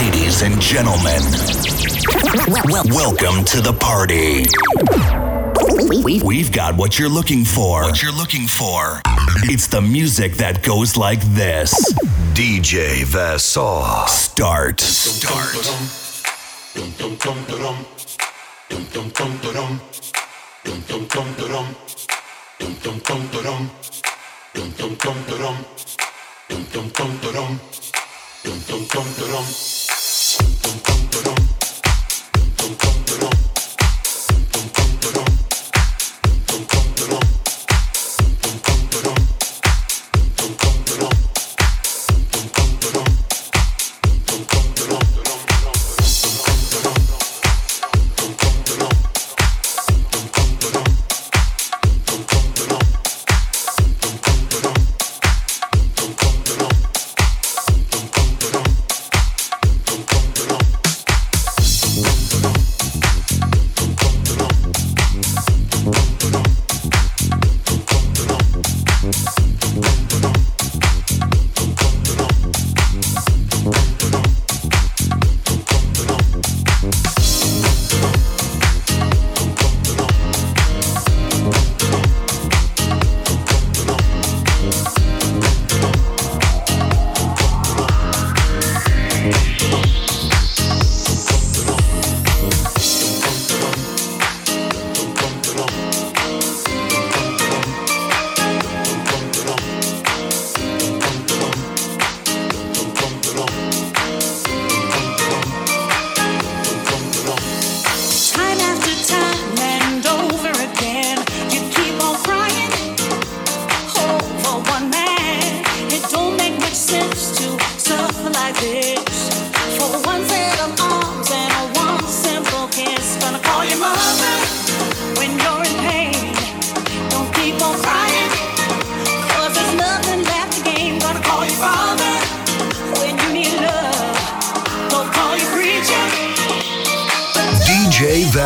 Ladies and gentlemen, welcome to the party. We've got what you're looking for. What you're looking for. It's the music that goes like this. DJ Vassar. Start. Start.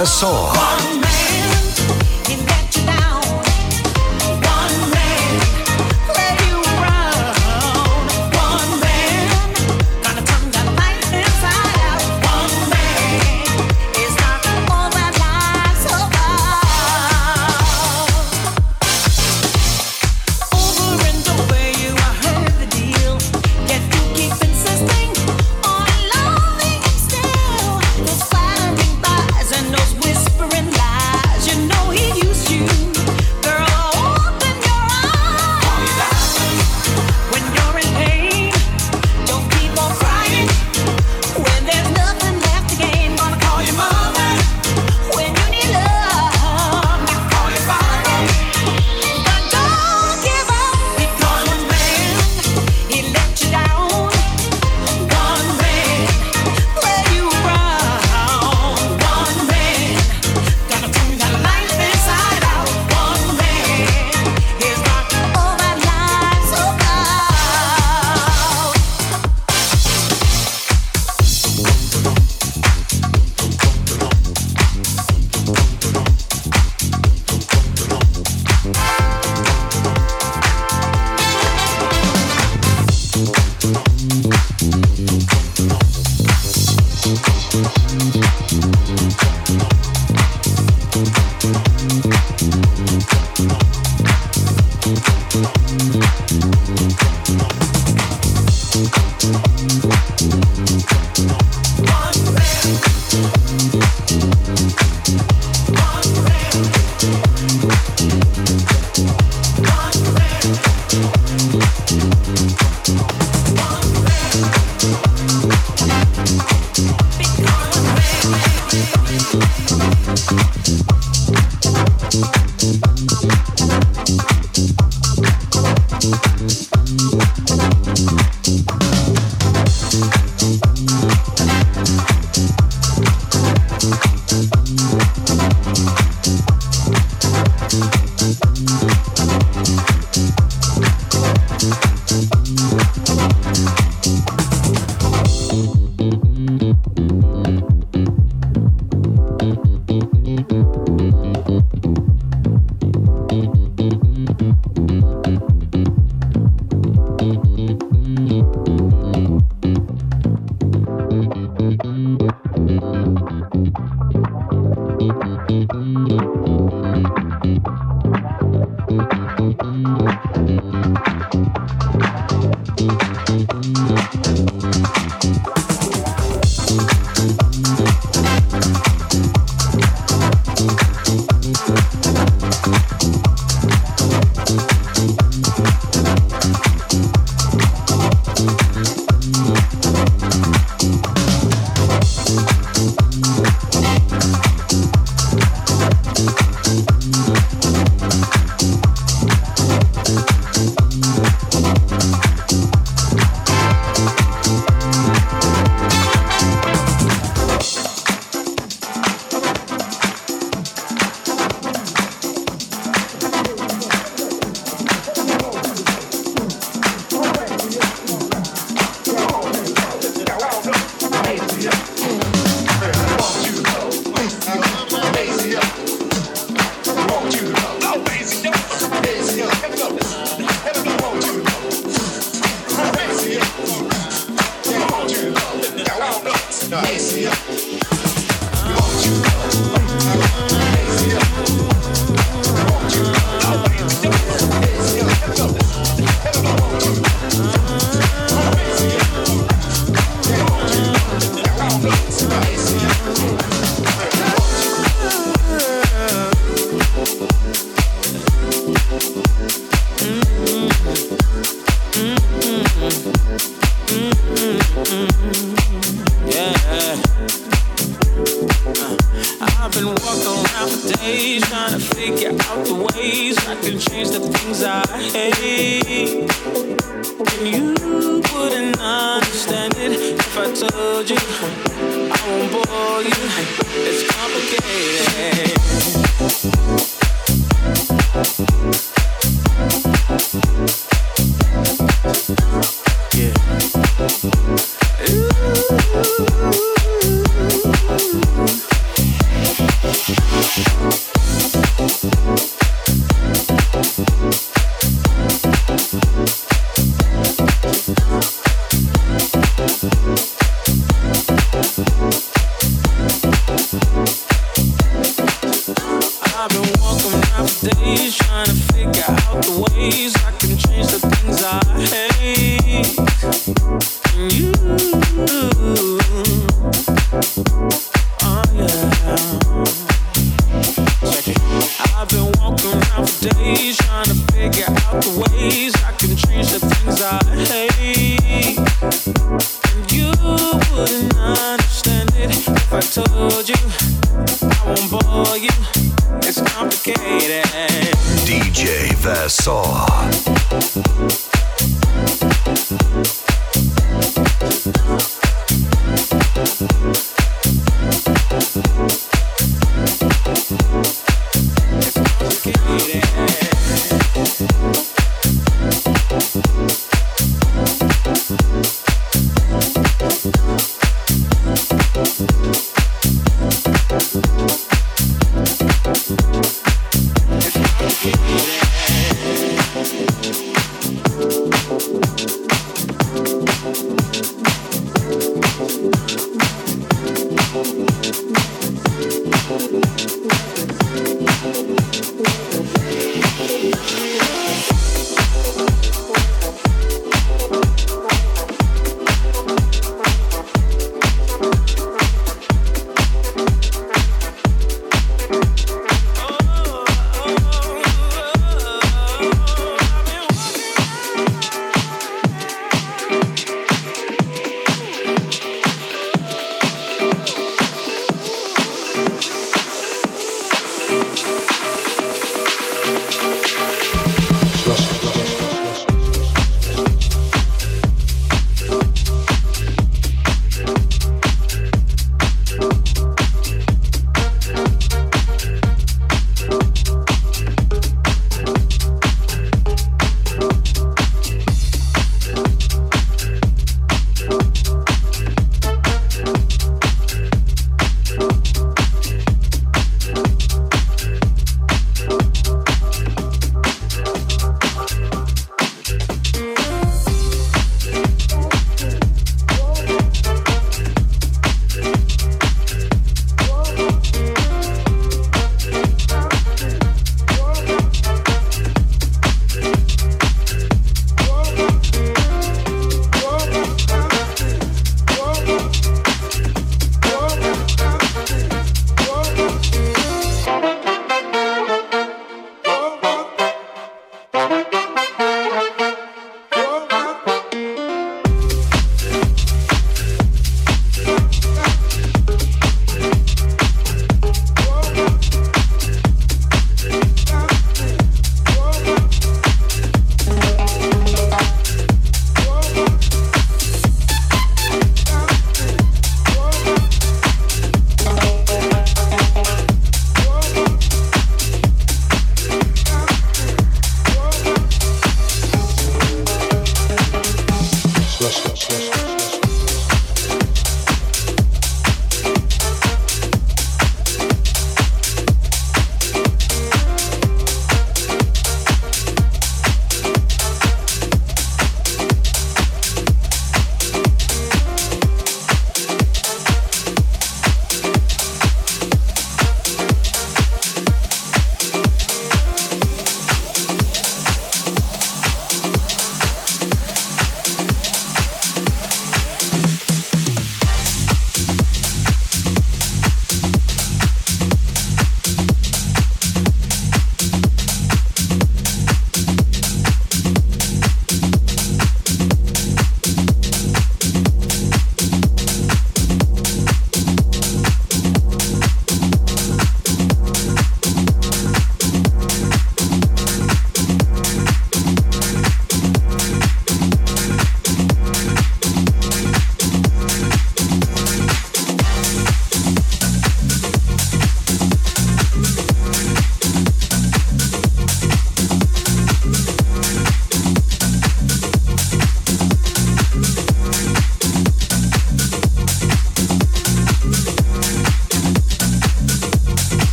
Whispering lies.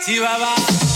Si va.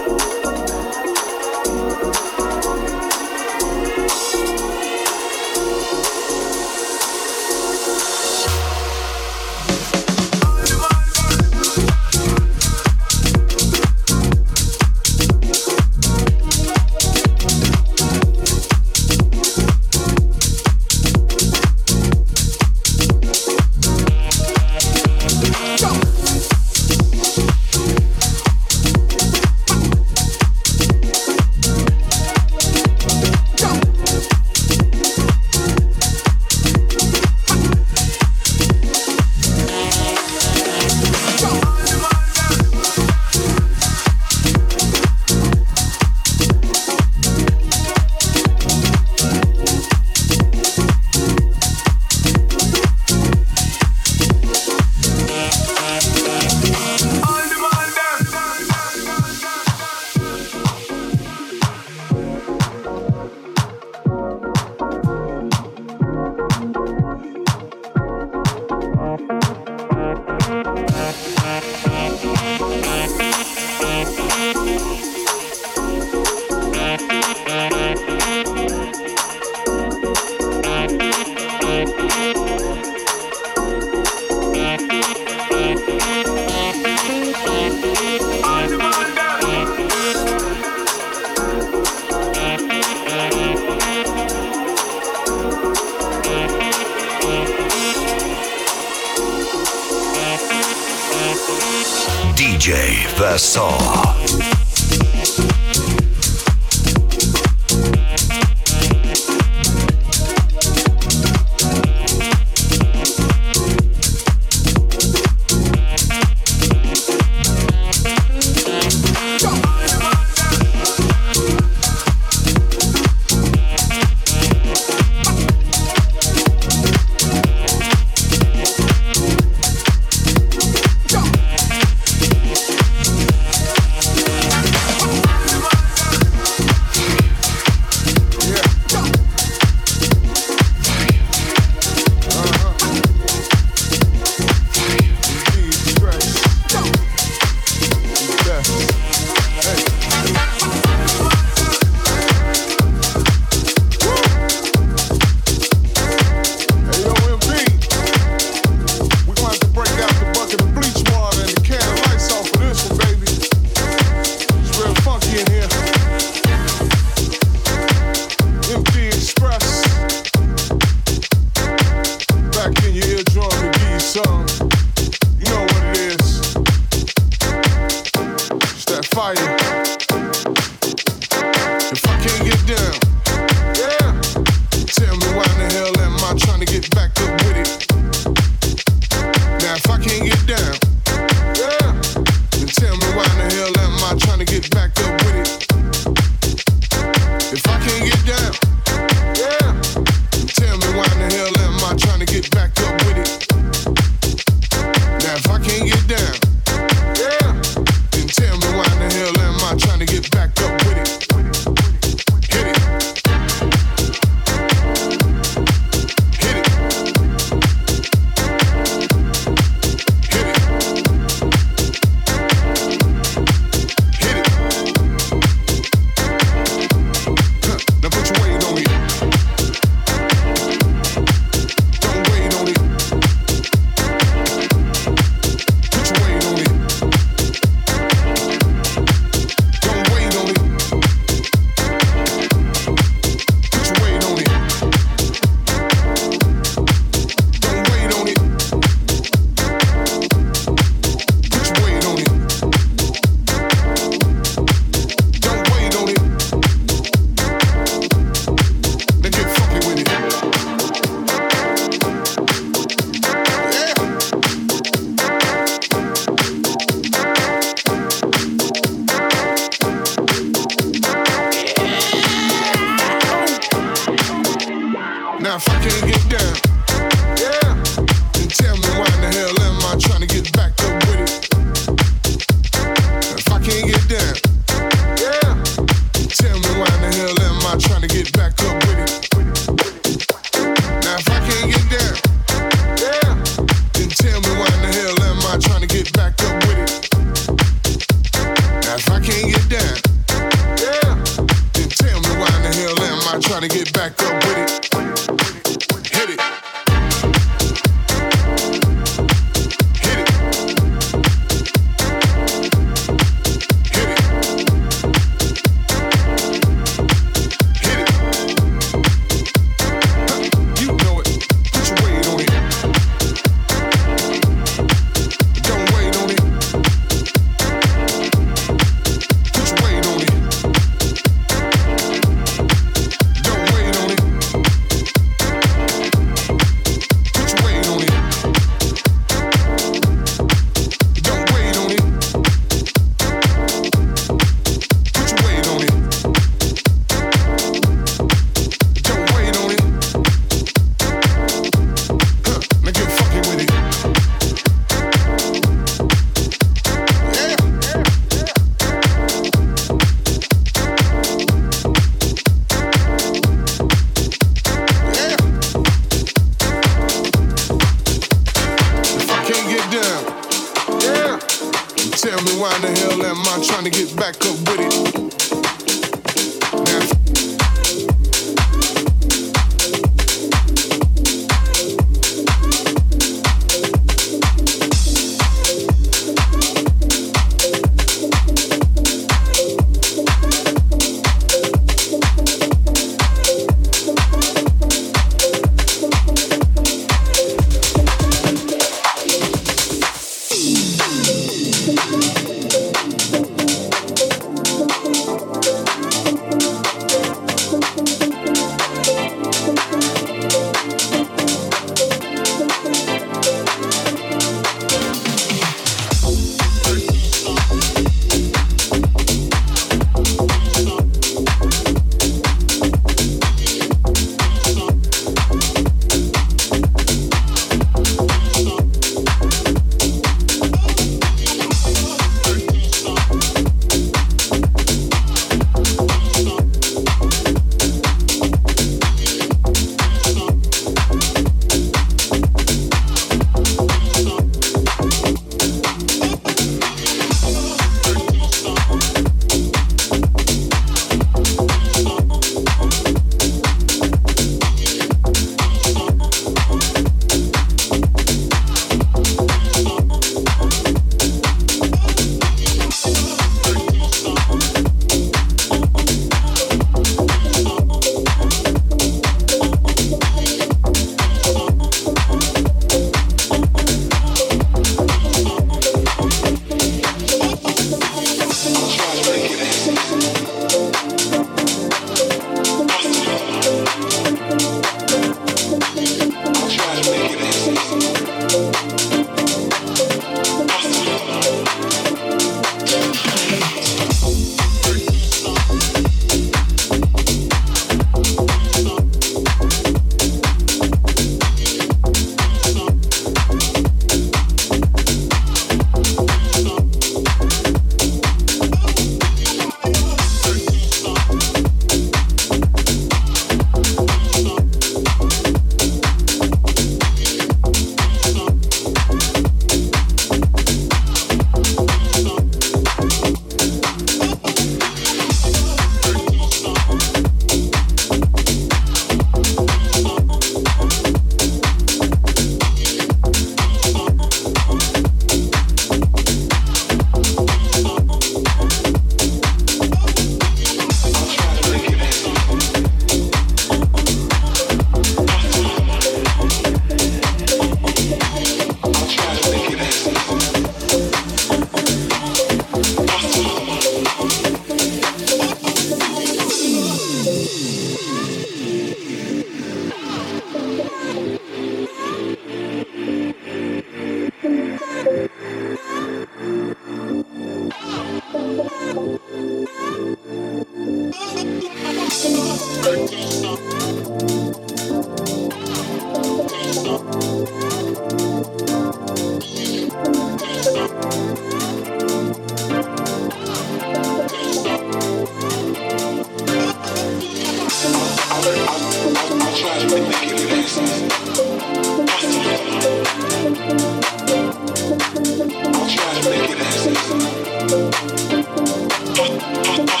Thank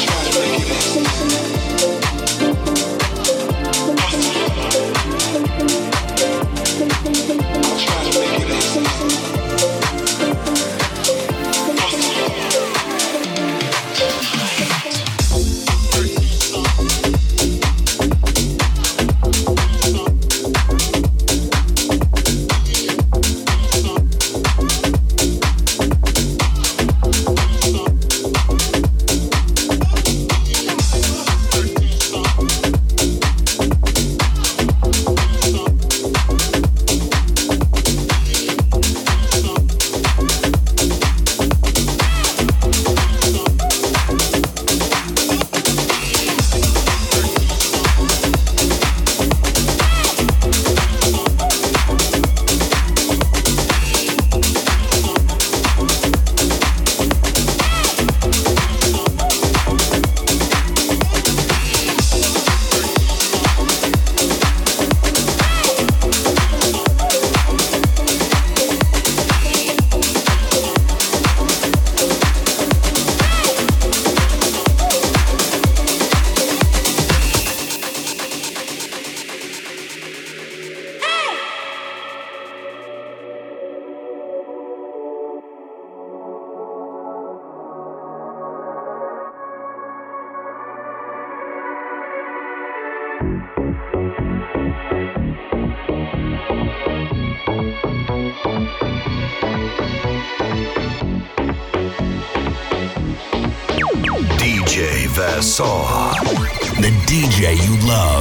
you.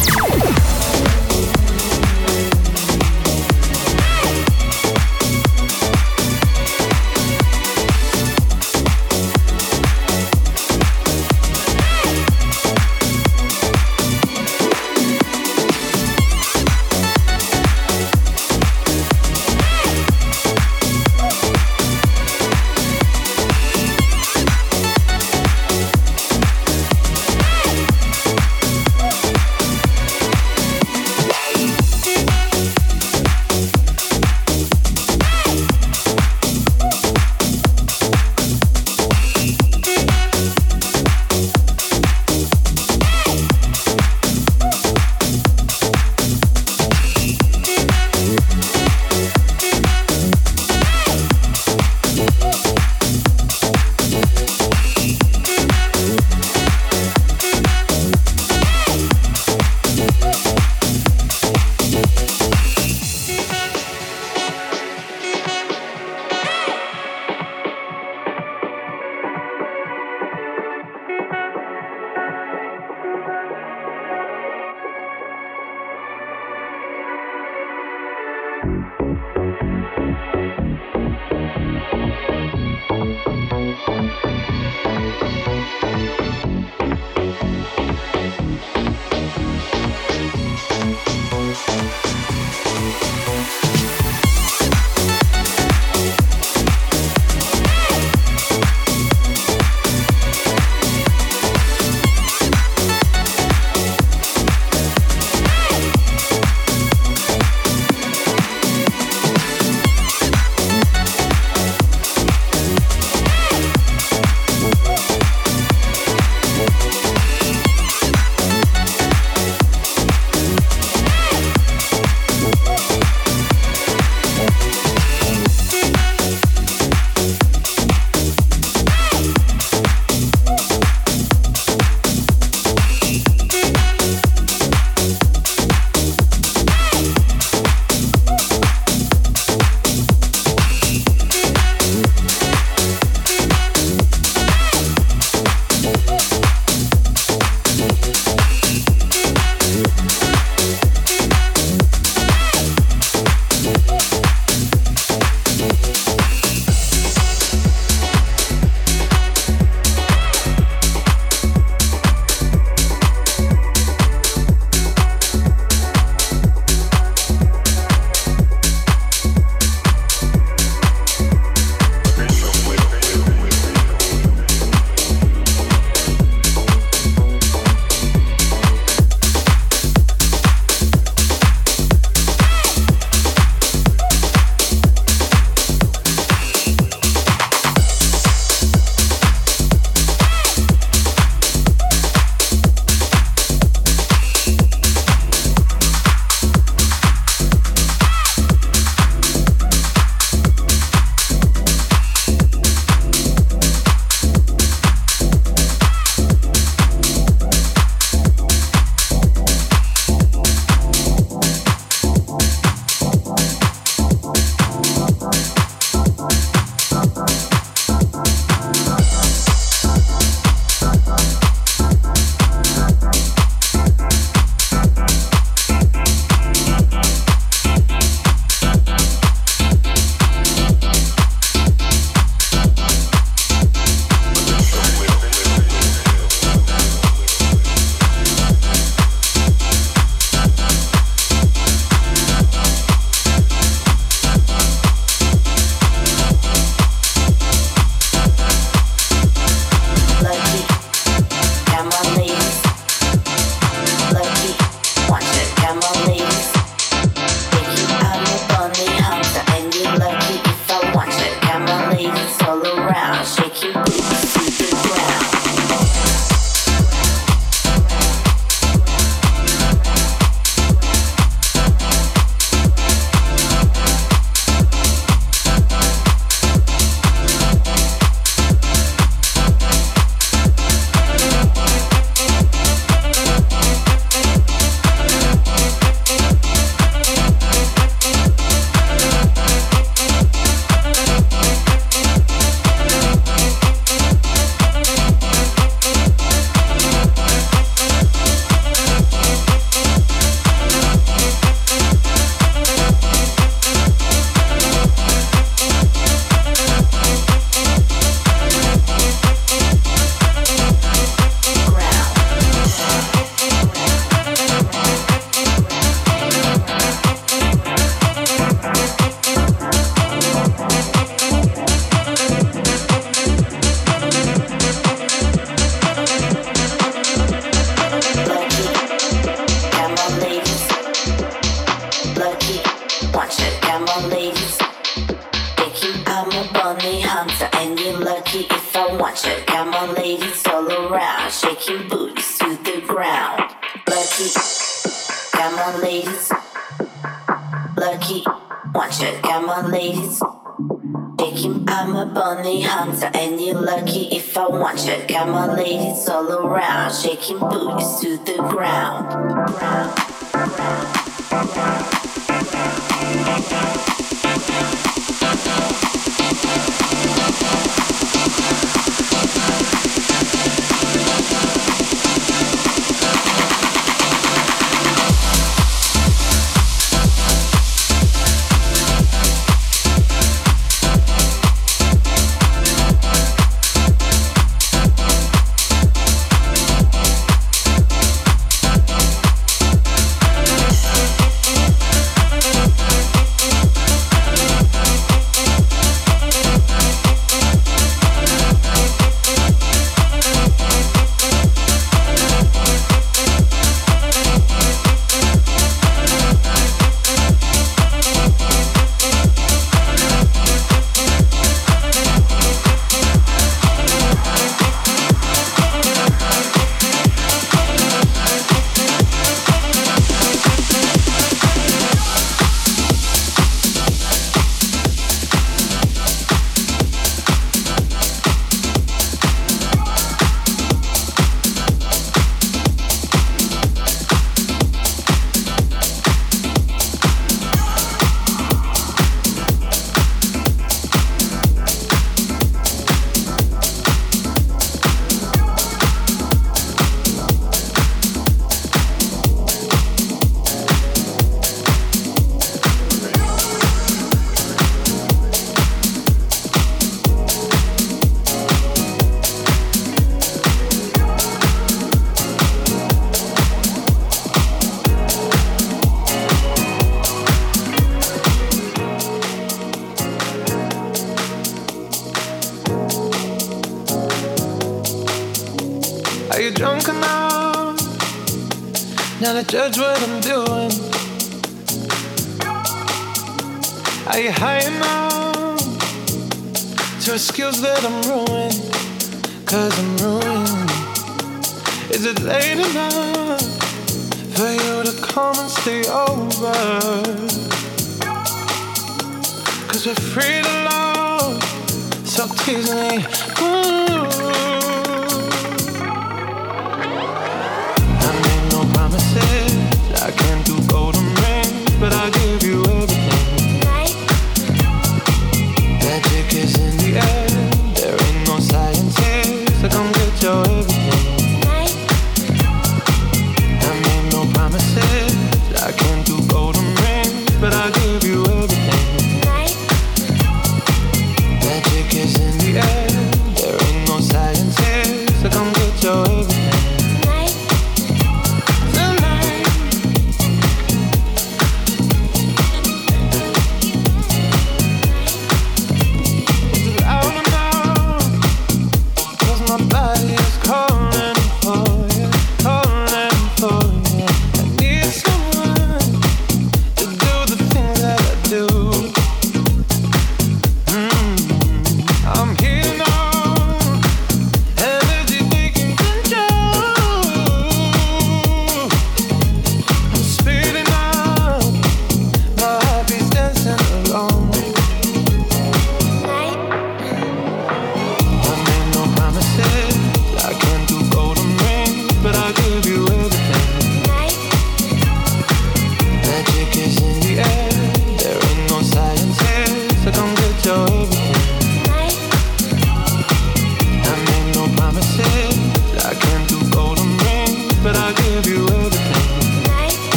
Club. a bunny hunter, and you're lucky if I want you. Got my ladies, all around, shaking your booties to the ground. Lucky, got my ladies. Lucky, want you. Got my ladies. Taking, I'm a bunny hunter, and you're lucky if I want you. Got my ladies, all around, shaking booties to the ground. So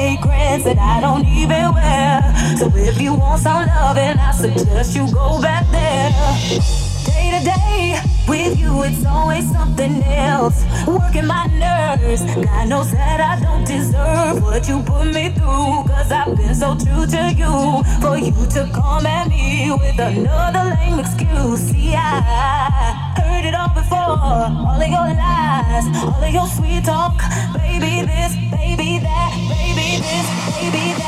fragrance that I don't even wear. So if you want some loving, I suggest you go back there day. With you, it's always something else. Working my nerves. God knows that I don't deserve what you put me through. Cause I've been so true to you. For you to come at me with another lame excuse. See, I heard it all before. All of your lies, all of your sweet talk. Baby, this, baby, that, baby, this, baby, that.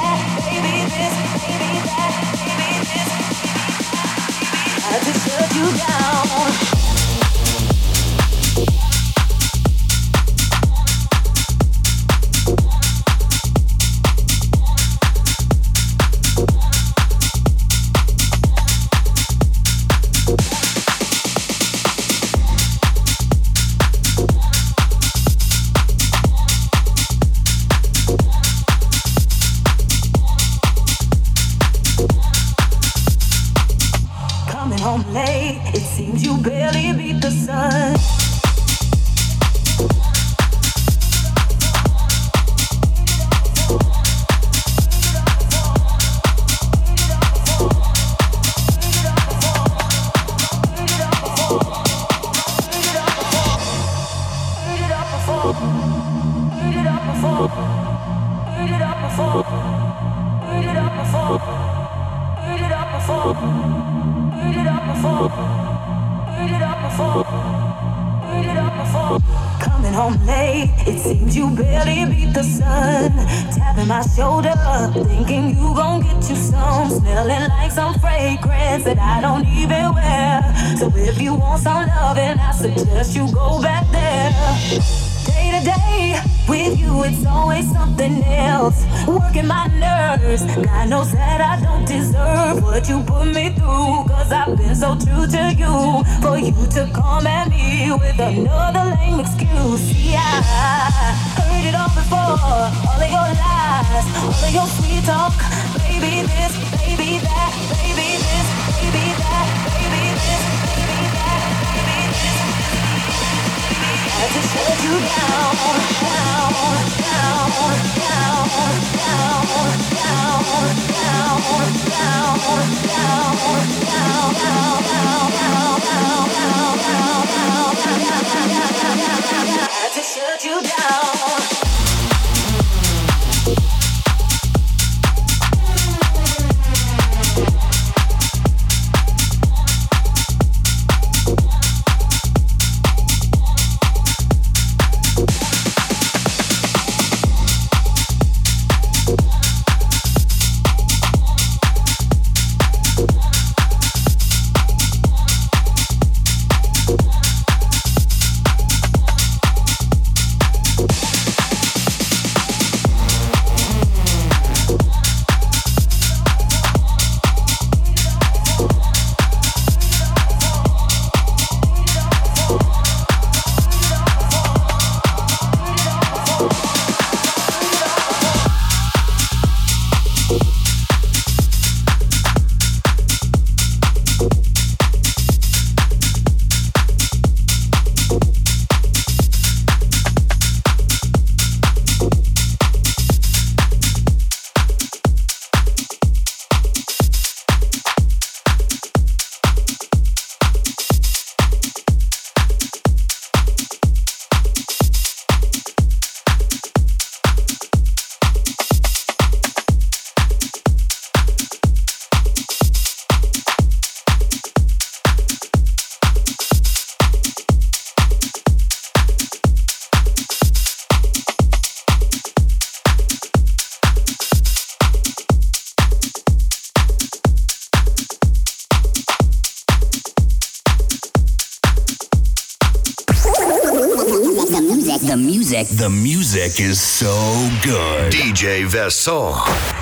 down. If you want some loving, I suggest you go back there. Day to day, with you it's always something else, working my nerves. God knows that I don't deserve what you put me through, cause I've been so true to you. For you to come at me with another lame excuse, Yeah, I heard it all before, all of your lies, all of your sweet talk. Baby this, baby that, baby Just shut you down, is so good. DJ Vesson.